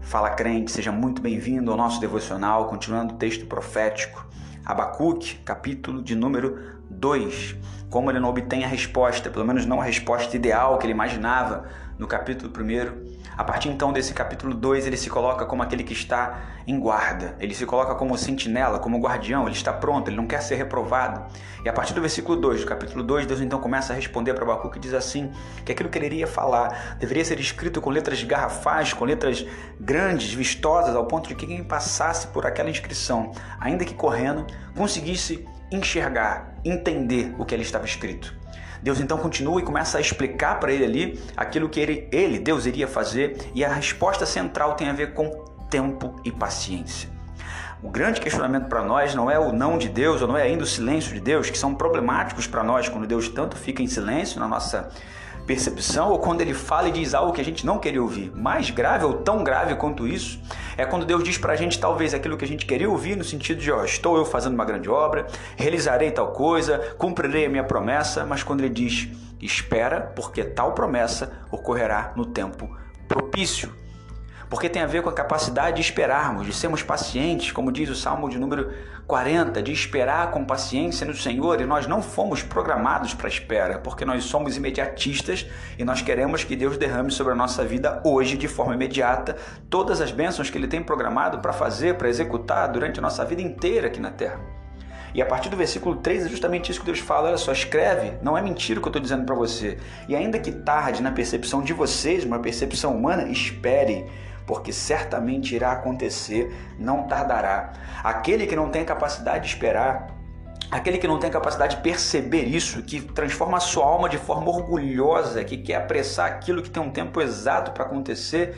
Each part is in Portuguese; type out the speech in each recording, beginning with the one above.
Fala crente, seja muito bem-vindo ao nosso devocional, continuando o texto profético, Abacuque, capítulo de número 2. Como ele não obtém a resposta, pelo menos não a resposta ideal que ele imaginava no capítulo 1, a partir então desse capítulo 2, ele se coloca como aquele que está em guarda, ele se coloca como sentinela, como guardião, ele está pronto, ele não quer ser reprovado. E a partir do versículo 2, do capítulo 2, Deus então começa a responder para Abacuque e diz assim: que aquilo que ele iria falar deveria ser escrito com letras garrafais, com letras grandes, vistosas, ao ponto de que quem passasse por aquela inscrição, ainda que correndo, conseguisse enxergar, entender o que ali estava escrito. Deus então continua e começa a explicar para ele ali aquilo que ele, ele, Deus, iria fazer, e a resposta central tem a ver com tempo e paciência. O grande questionamento para nós não é o não de Deus, ou não é ainda o silêncio de Deus, que são problemáticos para nós quando Deus tanto fica em silêncio na nossa percepção ou quando ele fala e diz algo que a gente não queria ouvir. Mais grave ou tão grave quanto isso é quando Deus diz para a gente talvez aquilo que a gente queria ouvir no sentido de, ó, estou eu fazendo uma grande obra, realizarei tal coisa, cumprirei a minha promessa, mas quando ele diz, espera, porque tal promessa ocorrerá no tempo propício porque tem a ver com a capacidade de esperarmos, de sermos pacientes, como diz o Salmo de número 40, de esperar com paciência no Senhor, e nós não fomos programados para espera, porque nós somos imediatistas e nós queremos que Deus derrame sobre a nossa vida hoje, de forma imediata, todas as bênçãos que Ele tem programado para fazer, para executar durante a nossa vida inteira aqui na terra. E a partir do versículo 3 é justamente isso que Deus fala: olha só, escreve, não é mentira o que eu estou dizendo para você. E ainda que tarde na percepção de vocês, uma percepção humana, espere, porque certamente irá acontecer, não tardará. Aquele que não tem capacidade de esperar, aquele que não tem capacidade de perceber isso, que transforma a sua alma de forma orgulhosa, que quer apressar aquilo que tem um tempo exato para acontecer,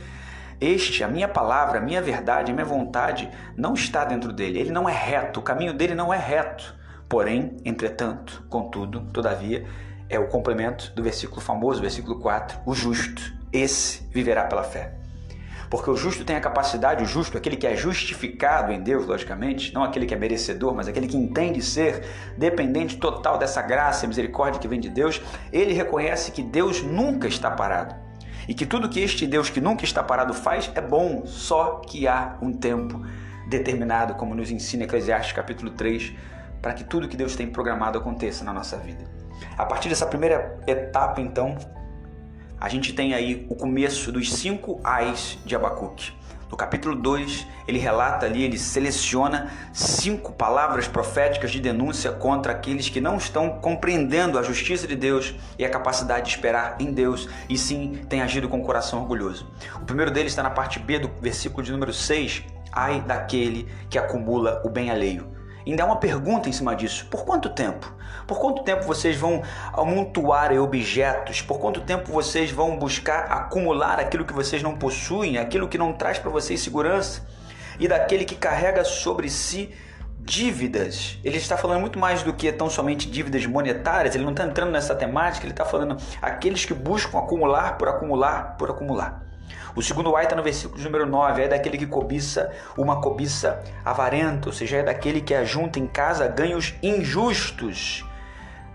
este, a minha palavra, a minha verdade, a minha vontade não está dentro dele. Ele não é reto, o caminho dele não é reto. Porém, entretanto, contudo, todavia, é o complemento do versículo famoso, versículo 4, o justo, esse viverá pela fé. Porque o justo tem a capacidade, o justo, aquele que é justificado em Deus, logicamente, não aquele que é merecedor, mas aquele que entende ser dependente total dessa graça e misericórdia que vem de Deus, ele reconhece que Deus nunca está parado. E que tudo que este Deus que nunca está parado faz é bom, só que há um tempo determinado, como nos ensina Eclesiastes capítulo 3, para que tudo que Deus tem programado aconteça na nossa vida. A partir dessa primeira etapa, então, a gente tem aí o começo dos cinco ais de Abacuque. No capítulo 2, ele relata ali, ele seleciona cinco palavras proféticas de denúncia contra aqueles que não estão compreendendo a justiça de Deus e a capacidade de esperar em Deus e sim têm agido com o coração orgulhoso. O primeiro deles está na parte B do versículo de número 6. Ai daquele que acumula o bem alheio ainda há uma pergunta em cima disso. Por quanto tempo? Por quanto tempo vocês vão amontoar objetos? Por quanto tempo vocês vão buscar acumular aquilo que vocês não possuem, aquilo que não traz para vocês segurança? E daquele que carrega sobre si dívidas. Ele está falando muito mais do que tão somente dívidas monetárias, ele não está entrando nessa temática, ele está falando aqueles que buscam acumular por acumular por acumular. O segundo ai está no versículo número 9, é daquele que cobiça uma cobiça avarenta, ou seja, é daquele que ajunta em casa ganhos injustos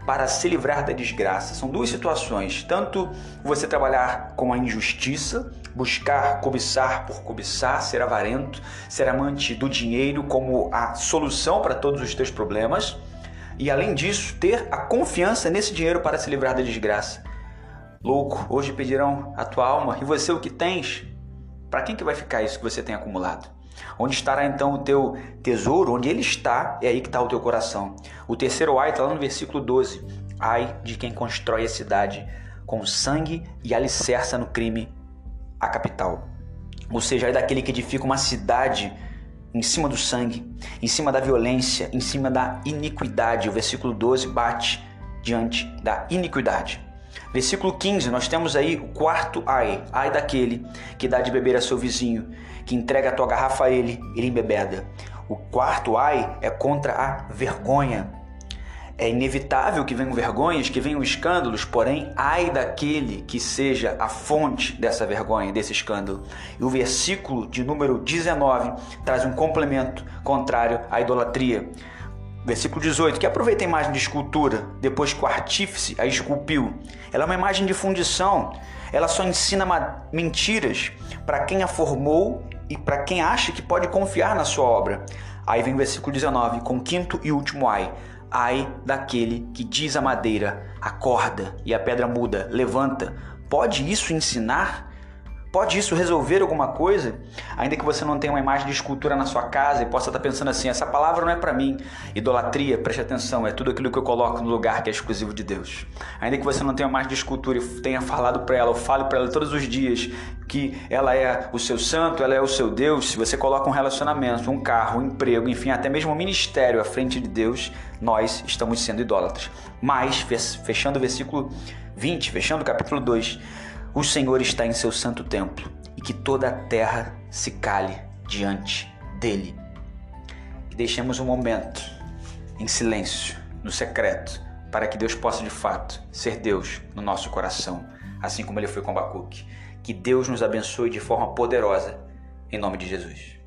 para se livrar da desgraça. São duas situações, tanto você trabalhar com a injustiça, buscar cobiçar por cobiçar, ser avarento, ser amante do dinheiro como a solução para todos os teus problemas, e além disso, ter a confiança nesse dinheiro para se livrar da desgraça. Louco, hoje pedirão a tua alma e você o que tens? Para quem que vai ficar isso que você tem acumulado? Onde estará então o teu tesouro? Onde ele está, é aí que está o teu coração. O terceiro ai está lá no versículo 12. Ai de quem constrói a cidade com sangue e alicerça no crime a capital. Ou seja, ai daquele que edifica uma cidade em cima do sangue, em cima da violência, em cima da iniquidade. O versículo 12 bate diante da iniquidade. Versículo 15, nós temos aí o quarto ai. Ai daquele que dá de beber a seu vizinho, que entrega a tua garrafa a ele, ele embebeda. O quarto ai é contra a vergonha. É inevitável que venham vergonhas, que venham escândalos, porém, ai daquele que seja a fonte dessa vergonha, desse escândalo. E o versículo de número 19 traz um complemento contrário à idolatria. Versículo 18, que aproveita a imagem de escultura, depois que o artífice a esculpiu. Ela é uma imagem de fundição, ela só ensina mentiras para quem a formou e para quem acha que pode confiar na sua obra. Aí vem o versículo 19, com quinto e último ai. Ai daquele que diz a madeira, acorda, e a pedra muda, levanta. Pode isso ensinar? Pode isso resolver alguma coisa? Ainda que você não tenha uma imagem de escultura na sua casa e possa estar pensando assim: essa palavra não é para mim. Idolatria, preste atenção, é tudo aquilo que eu coloco no lugar que é exclusivo de Deus. Ainda que você não tenha uma imagem de escultura e tenha falado para ela, ou fale para ela todos os dias que ela é o seu santo, ela é o seu Deus, se você coloca um relacionamento, um carro, um emprego, enfim, até mesmo um ministério à frente de Deus, nós estamos sendo idólatras. Mas, fechando o versículo 20, fechando o capítulo 2 o Senhor está em seu santo templo e que toda a terra se cale diante dele. E deixemos um momento em silêncio, no secreto, para que Deus possa de fato ser Deus no nosso coração, assim como ele foi com Abacuque. Que Deus nos abençoe de forma poderosa, em nome de Jesus.